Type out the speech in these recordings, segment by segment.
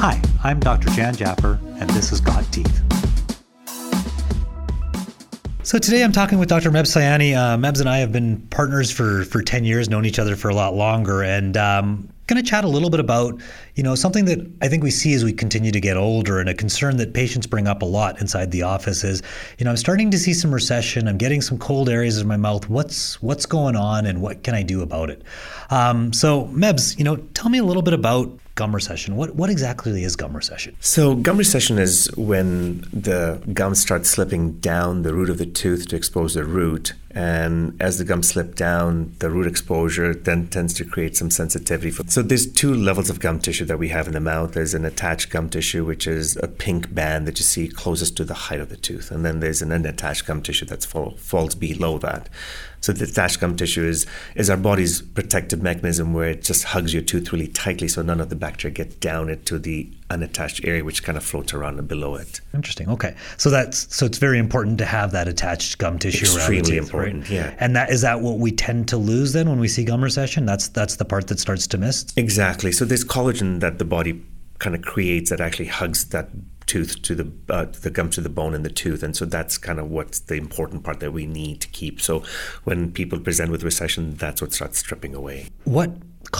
Hi, I'm Dr. Jan Japper, and this is Got Teeth. So today I'm talking with Dr. Meb Sayani. Uh, Mebs and I have been partners for for 10 years, known each other for a lot longer, and um, going to chat a little bit about, you know, something that I think we see as we continue to get older and a concern that patients bring up a lot inside the office is, you know, I'm starting to see some recession. I'm getting some cold areas in my mouth. What's what's going on and what can I do about it? Um, so, Mebs, you know, tell me a little bit about gum recession. What what exactly is gum recession? So gum recession is when the gum starts slipping down the root of the tooth to expose the root, and as the gum slips down, the root exposure then tends to create some sensitivity. So there's two levels of gum tissue that we have in the mouth. There's an attached gum tissue, which is a pink band that you see closest to the height of the tooth, and then there's an unattached gum tissue that fall, falls below that. So the attached gum tissue is is our body's protective mechanism where it just hugs your tooth really tightly, so none of the bacteria get down into the unattached area, which kind of floats around and below it. Interesting. Okay, so that's so it's very important to have that attached gum tissue Extremely around the teeth, important, right? yeah. And that is that what we tend to lose then when we see gum recession? That's that's the part that starts to miss. Exactly. So there's collagen that the body kind of creates that actually hugs that tooth to the uh, the gum to the bone in the tooth, and so that's kind of what's the important part that we need to keep. So when people present with recession, that's what starts stripping away. What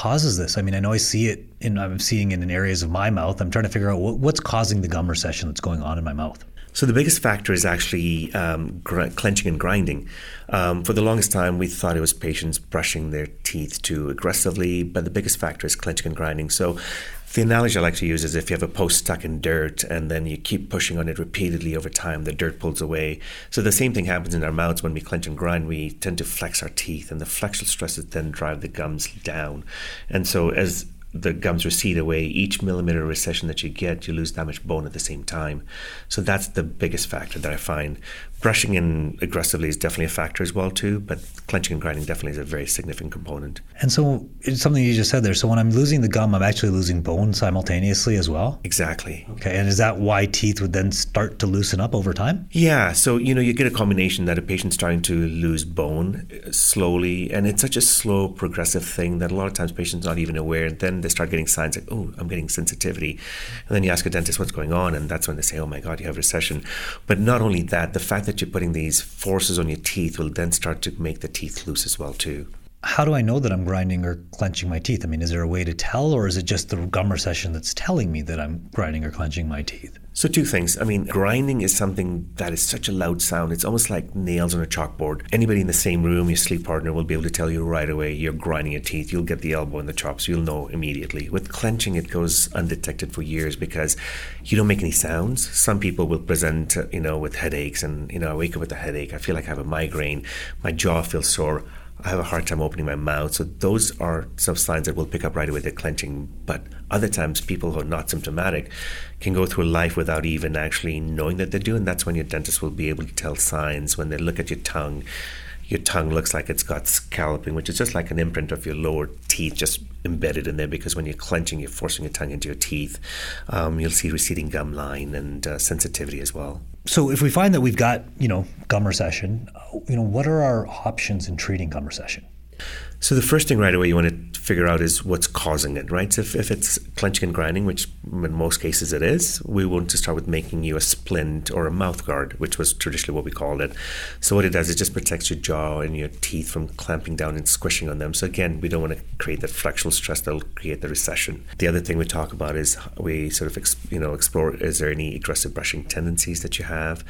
causes this? I mean, I know I see it, and I'm seeing it in areas of my mouth. I'm trying to figure out what, what's causing the gum recession that's going on in my mouth. So the biggest factor is actually um, gr- clenching and grinding. Um, for the longest time, we thought it was patients brushing their teeth too aggressively, but the biggest factor is clenching and grinding. So the analogy I like to use is if you have a post stuck in dirt and then you keep pushing on it repeatedly over time, the dirt pulls away. So the same thing happens in our mouths when we clench and grind. We tend to flex our teeth, and the flexural stresses then drive the gums down. And so as the gums recede away, each millimeter recession that you get, you lose that much bone at the same time. So that's the biggest factor that I find. Brushing in aggressively is definitely a factor as well too, but clenching and grinding definitely is a very significant component. And so it's something you just said there. So when I'm losing the gum, I'm actually losing bone simultaneously as well. Exactly. Okay, and is that why teeth would then start to loosen up over time? Yeah, so you know you get a combination that a patient's starting to lose bone slowly, and it's such a slow, progressive thing that a lot of times patients not even aware. And they start getting signs like, "Oh, I'm getting sensitivity," and then you ask a dentist what's going on, and that's when they say, "Oh my God, you have recession." But not only that, the fact that you're putting these forces on your teeth will then start to make the teeth loose as well too. How do I know that I'm grinding or clenching my teeth? I mean, is there a way to tell, or is it just the gum recession that's telling me that I'm grinding or clenching my teeth? So two things. I mean, grinding is something that is such a loud sound. It's almost like nails on a chalkboard. Anybody in the same room, your sleep partner, will be able to tell you right away you're grinding your teeth. You'll get the elbow in the chops. You'll know immediately. With clenching, it goes undetected for years because you don't make any sounds. Some people will present, uh, you know, with headaches, and you know, I wake up with a headache. I feel like I have a migraine. My jaw feels sore. I have a hard time opening my mouth. So those are some signs that we'll pick up right away. They're clenching. But other times, people who are not symptomatic can go through life without even actually knowing that they're doing. That's when your dentist will be able to tell signs when they look at your tongue. Your tongue looks like it's got scalloping, which is just like an imprint of your lower teeth just embedded in there. Because when you're clenching, you're forcing your tongue into your teeth. Um, you'll see receding gum line and uh, sensitivity as well. So if we find that we've got, you know, gum recession, you know, what are our options in treating gum recession? So the first thing right away you want to figure out is what's causing it, right? So if, if it's clenching and grinding, which in most cases it is, we want to start with making you a splint or a mouth guard, which was traditionally what we called it. So what it does is just protects your jaw and your teeth from clamping down and squishing on them. So again, we don't want to create that flexural stress that'll create the recession. The other thing we talk about is we sort of you know explore is there any aggressive brushing tendencies that you have.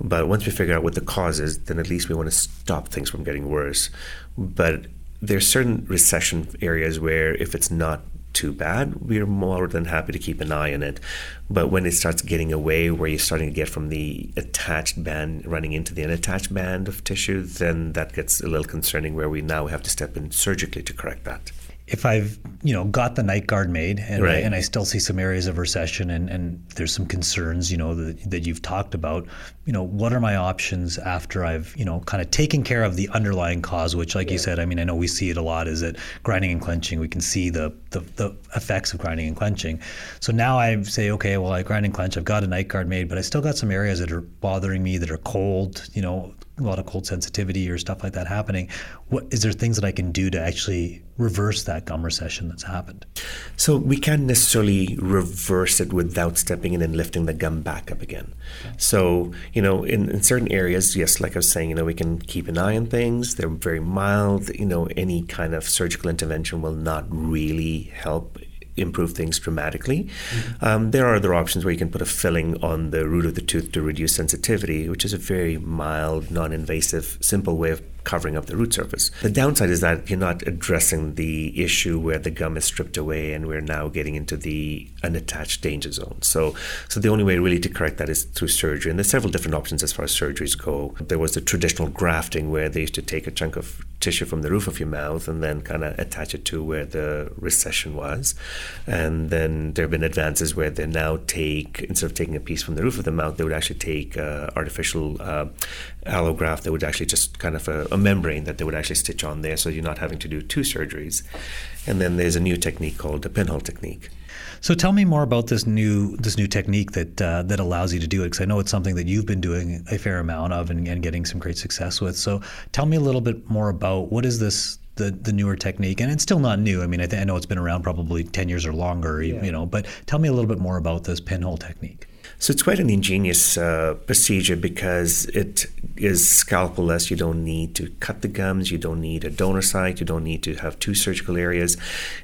But once we figure out what the cause is, then at least we want to stop things from getting worse. But there's certain recession areas where if it's not too bad, we're more than happy to keep an eye on it. But when it starts getting away, where you're starting to get from the attached band running into the unattached band of tissue, then that gets a little concerning where we now have to step in surgically to correct that if I've you know got the night guard made and, Right. I, and I still see some areas of recession and, and there's some concerns you know that, that you've talked about you know what are my options after I've you know kind of taken care of the underlying cause which like you said I mean I know we see it a lot is that grinding and clenching we can see the, the the effects of grinding and clenching so now I say okay well I grind and clench I've got a night guard made but I still got some areas that are bothering me that are cold you know a lot of cold sensitivity or stuff like that happening. What is there things that I can do to actually reverse that gum recession that's happened? So we can't necessarily reverse it without stepping in and lifting the gum back up again. Okay. So you know, in, in certain areas, yes, like I was saying, you know, we can keep an eye on things. They're very mild. You know, any kind of surgical intervention will not really help improve things dramatically. Mm-hmm. Um, there are other options where you can put a filling on the root of the tooth to reduce sensitivity, which is a very mild, non invasive, simple way of covering up the root surface. The downside is that you're not addressing the issue where the gum is stripped away and we're now getting into the unattached danger zone. So, so the only way really to correct that is through surgery. And there's several different options as far as surgeries go. There was the traditional grafting where they used to take a chunk of tissue from the roof of your mouth and then kind of attach it to where the recession was. And then there have been advances where they now take, instead of taking a piece from the roof of the mouth, they would actually take uh, artificial uh, allograft that would actually just kind of a, a, membrane that they would actually stitch on there so you're not having to do two surgeries. And then there's a new technique called the pinhole technique. So tell me more about this new this new technique that uh, that allows you to do it because I know it's something that you've been doing a fair amount of and, and getting some great success with. So tell me a little bit more about what is this the the newer technique and it's still not new. I mean I, th- I know it's been around probably 10 years or longer, yeah. you know, but tell me a little bit more about this pinhole technique. So it's quite an ingenious uh, procedure because it is scalpel-less. You don't need to cut the gums. You don't need a donor site. You don't need to have two surgical areas.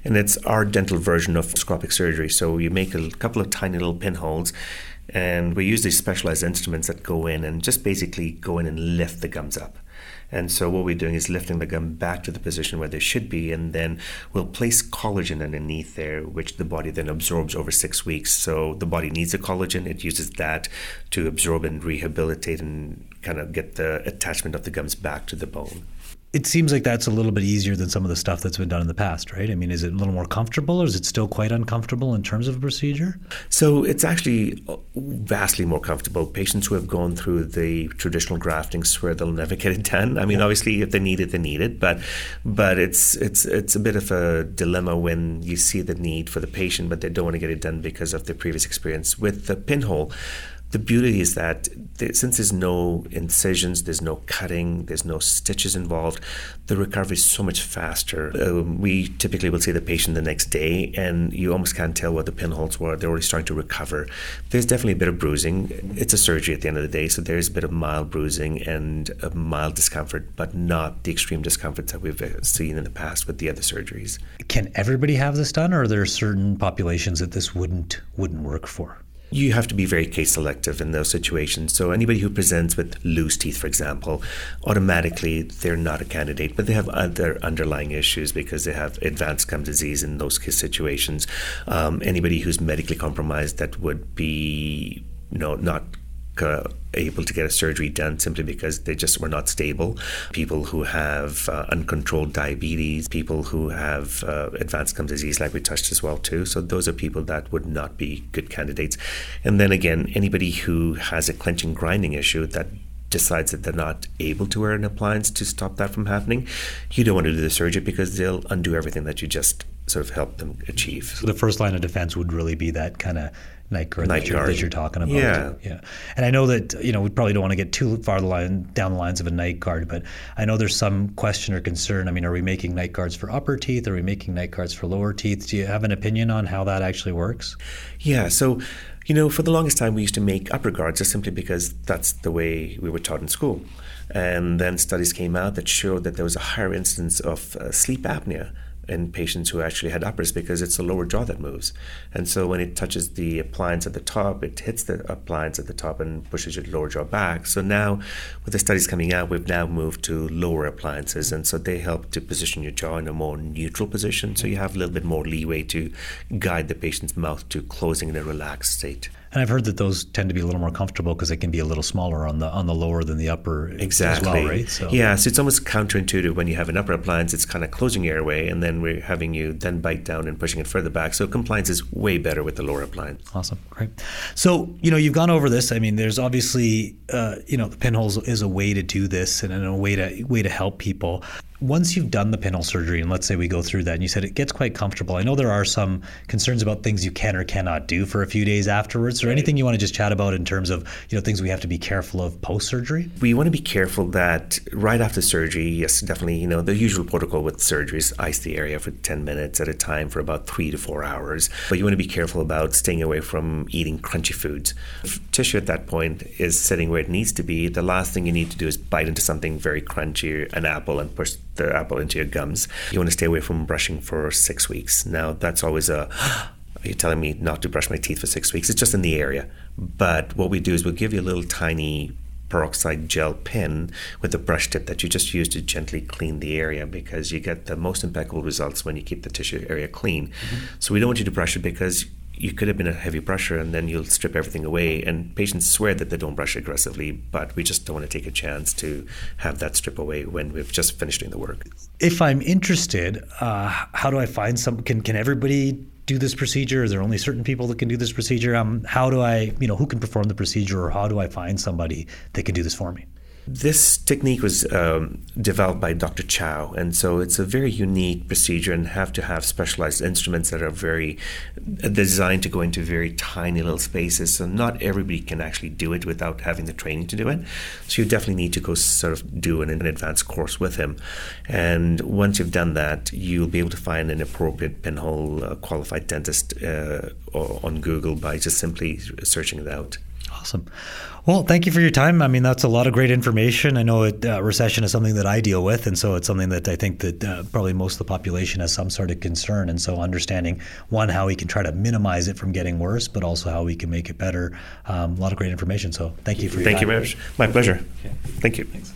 And it's our dental version of endoscopic surgery. So you make a couple of tiny little pinholes and we use these specialized instruments that go in and just basically go in and lift the gums up. And so what we're doing is lifting the gum back to the position where they should be, and then we'll place collagen underneath there, which the body then absorbs over six weeks. So the body needs the collagen; it uses that to absorb and rehabilitate and kind of get the attachment of the gums back to the bone it seems like that's a little bit easier than some of the stuff that's been done in the past, right? I mean, is it a little more comfortable or is it still quite uncomfortable in terms of a procedure? So it's actually uh, vastly more comfortable. Patients who have gone through the traditional grafting swear they'll never get it done. I mean, yeah. obviously, if they need it, they need it, but but it's it's it's a bit of a dilemma when you see the need for the patient, but they don't want to get it done because of their previous experience with the pinhole the beauty is that since there's no incisions, there's no cutting, there's no stitches involved, the recovery is so much faster. Um, we typically will see the patient the next day, and you almost can't tell what the pinholes were. They're already starting to recover. There's definitely a bit of bruising. It's a surgery at the end of the day, so there's a bit of mild bruising and a mild discomfort, but not the extreme discomforts that we've uh, seen in the past with the other surgeries. Can everybody have this done, or are there certain populations that this wouldn't wouldn't work for? You have to be very case selective in those situations. So anybody who presents with loose teeth, for example, automatically they're not a candidate, but they have other underlying issues because they have advanced gum disease in those case situations. Um, anybody who's medically compromised that would be you know not able to get a surgery done simply because they just were not stable. People who have uh, uncontrolled diabetes, people who have uh, advanced gum disease, like we touched as well too. So those are people that would not be good candidates. And then again, anybody who has a clenching grinding issue that decides that they're not able to wear an appliance to stop that from happening, you don't want to do the surgery because they'll undo everything that you just sort of helped them achieve. So the first line of defense would really be that kind of night guard, night that, you're, that, you're, talking about. Yeah, yeah. And I know that you know we probably don't want to get too far the line, down the lines of a night guard, but I know there's some question or concern. I mean, are we making night guards for upper teeth? Are we making night guards for lower teeth? Do you have an opinion on how that actually works? Yeah. So. You know, for the longest time, we used to make upper guards just simply because that's the way we were taught in school. And then studies came out that showed that there was a higher incidence of uh, sleep apnea in patients who actually had uppers because it's the lower jaw that moves. And so when it touches the appliance at the top, it hits the appliance at the top and pushes your lower jaw back. So now, with the studies coming out, we've now moved to lower appliances. And so they help to position your jaw in a more neutral position. So you have a little bit more leeway to guide the patient's mouth to closing in a relaxed state. And I've heard that those tend to be a little more comfortable because they can be a little smaller on the on the lower than the upper exactly. as well, right? So. Yeah, so it's almost counterintuitive when you have an upper appliance, it's kind of closing your airway, and then we're having you then bite down and pushing it further back. So compliance is way better with the lower appliance. Awesome, great. So you know you've gone over this. I mean, there's obviously uh, you know the pinholes is a way to do this and a way to way to help people. Once you've done the pinhole surgery, and let's say we go through that, and you said it gets quite comfortable. I know there are some concerns about things you can or cannot do for a few days afterwards. Or right. anything you want to just chat about in terms of you know things we have to be careful of post surgery? We want to be careful that right after surgery, yes, definitely. You know the usual protocol with surgeries: ice the area for ten minutes at a time for about three to four hours. But you want to be careful about staying away from eating crunchy foods. If tissue at that point is sitting where it needs to be. The last thing you need to do is bite into something very crunchy, an apple, and push the apple into your gums. You want to stay away from brushing for six weeks. Now, that's always a are you telling me not to brush my teeth for six weeks? It's just in the area. But what we do is we'll give you a little tiny peroxide gel pen with a brush tip that you just use to gently clean the area because you get the most impeccable results when you keep the tissue area clean. Mm-hmm. So we don't want you to brush it because you could have been a heavy brusher and then you'll strip everything away. And patients swear that they don't brush aggressively, but we just don't want to take a chance to have that strip away when we've just finished doing the work. If I'm interested, uh, how do I find some? Can can everybody do this procedure? Is there only certain people that can do this procedure? Um, how do I, you know, who can perform the procedure, or how do I find somebody that can do this for me? This technique was um, developed by Dr. Chao, and so it's a very unique procedure and have to have specialized instruments that are very uh, designed to go into very tiny little spaces. So not everybody can actually do it without having the training to do it. So you definitely need to go sort of do an, an advanced course with him. And once you've done that, you'll be able to find an appropriate pinhole uh, qualified dentist uh, on Google by just simply searching it out. Awesome. Well, thank you for your time. I mean, that's a lot of great information. I know it, uh, recession is something that I deal with, and so it's something that I think that uh, probably most of the population has some sort of concern. And so, understanding one how we can try to minimize it from getting worse, but also how we can make it better. Um, a lot of great information. So, thank you for your thank you very much. My pleasure. Okay. Thank you. Thanks.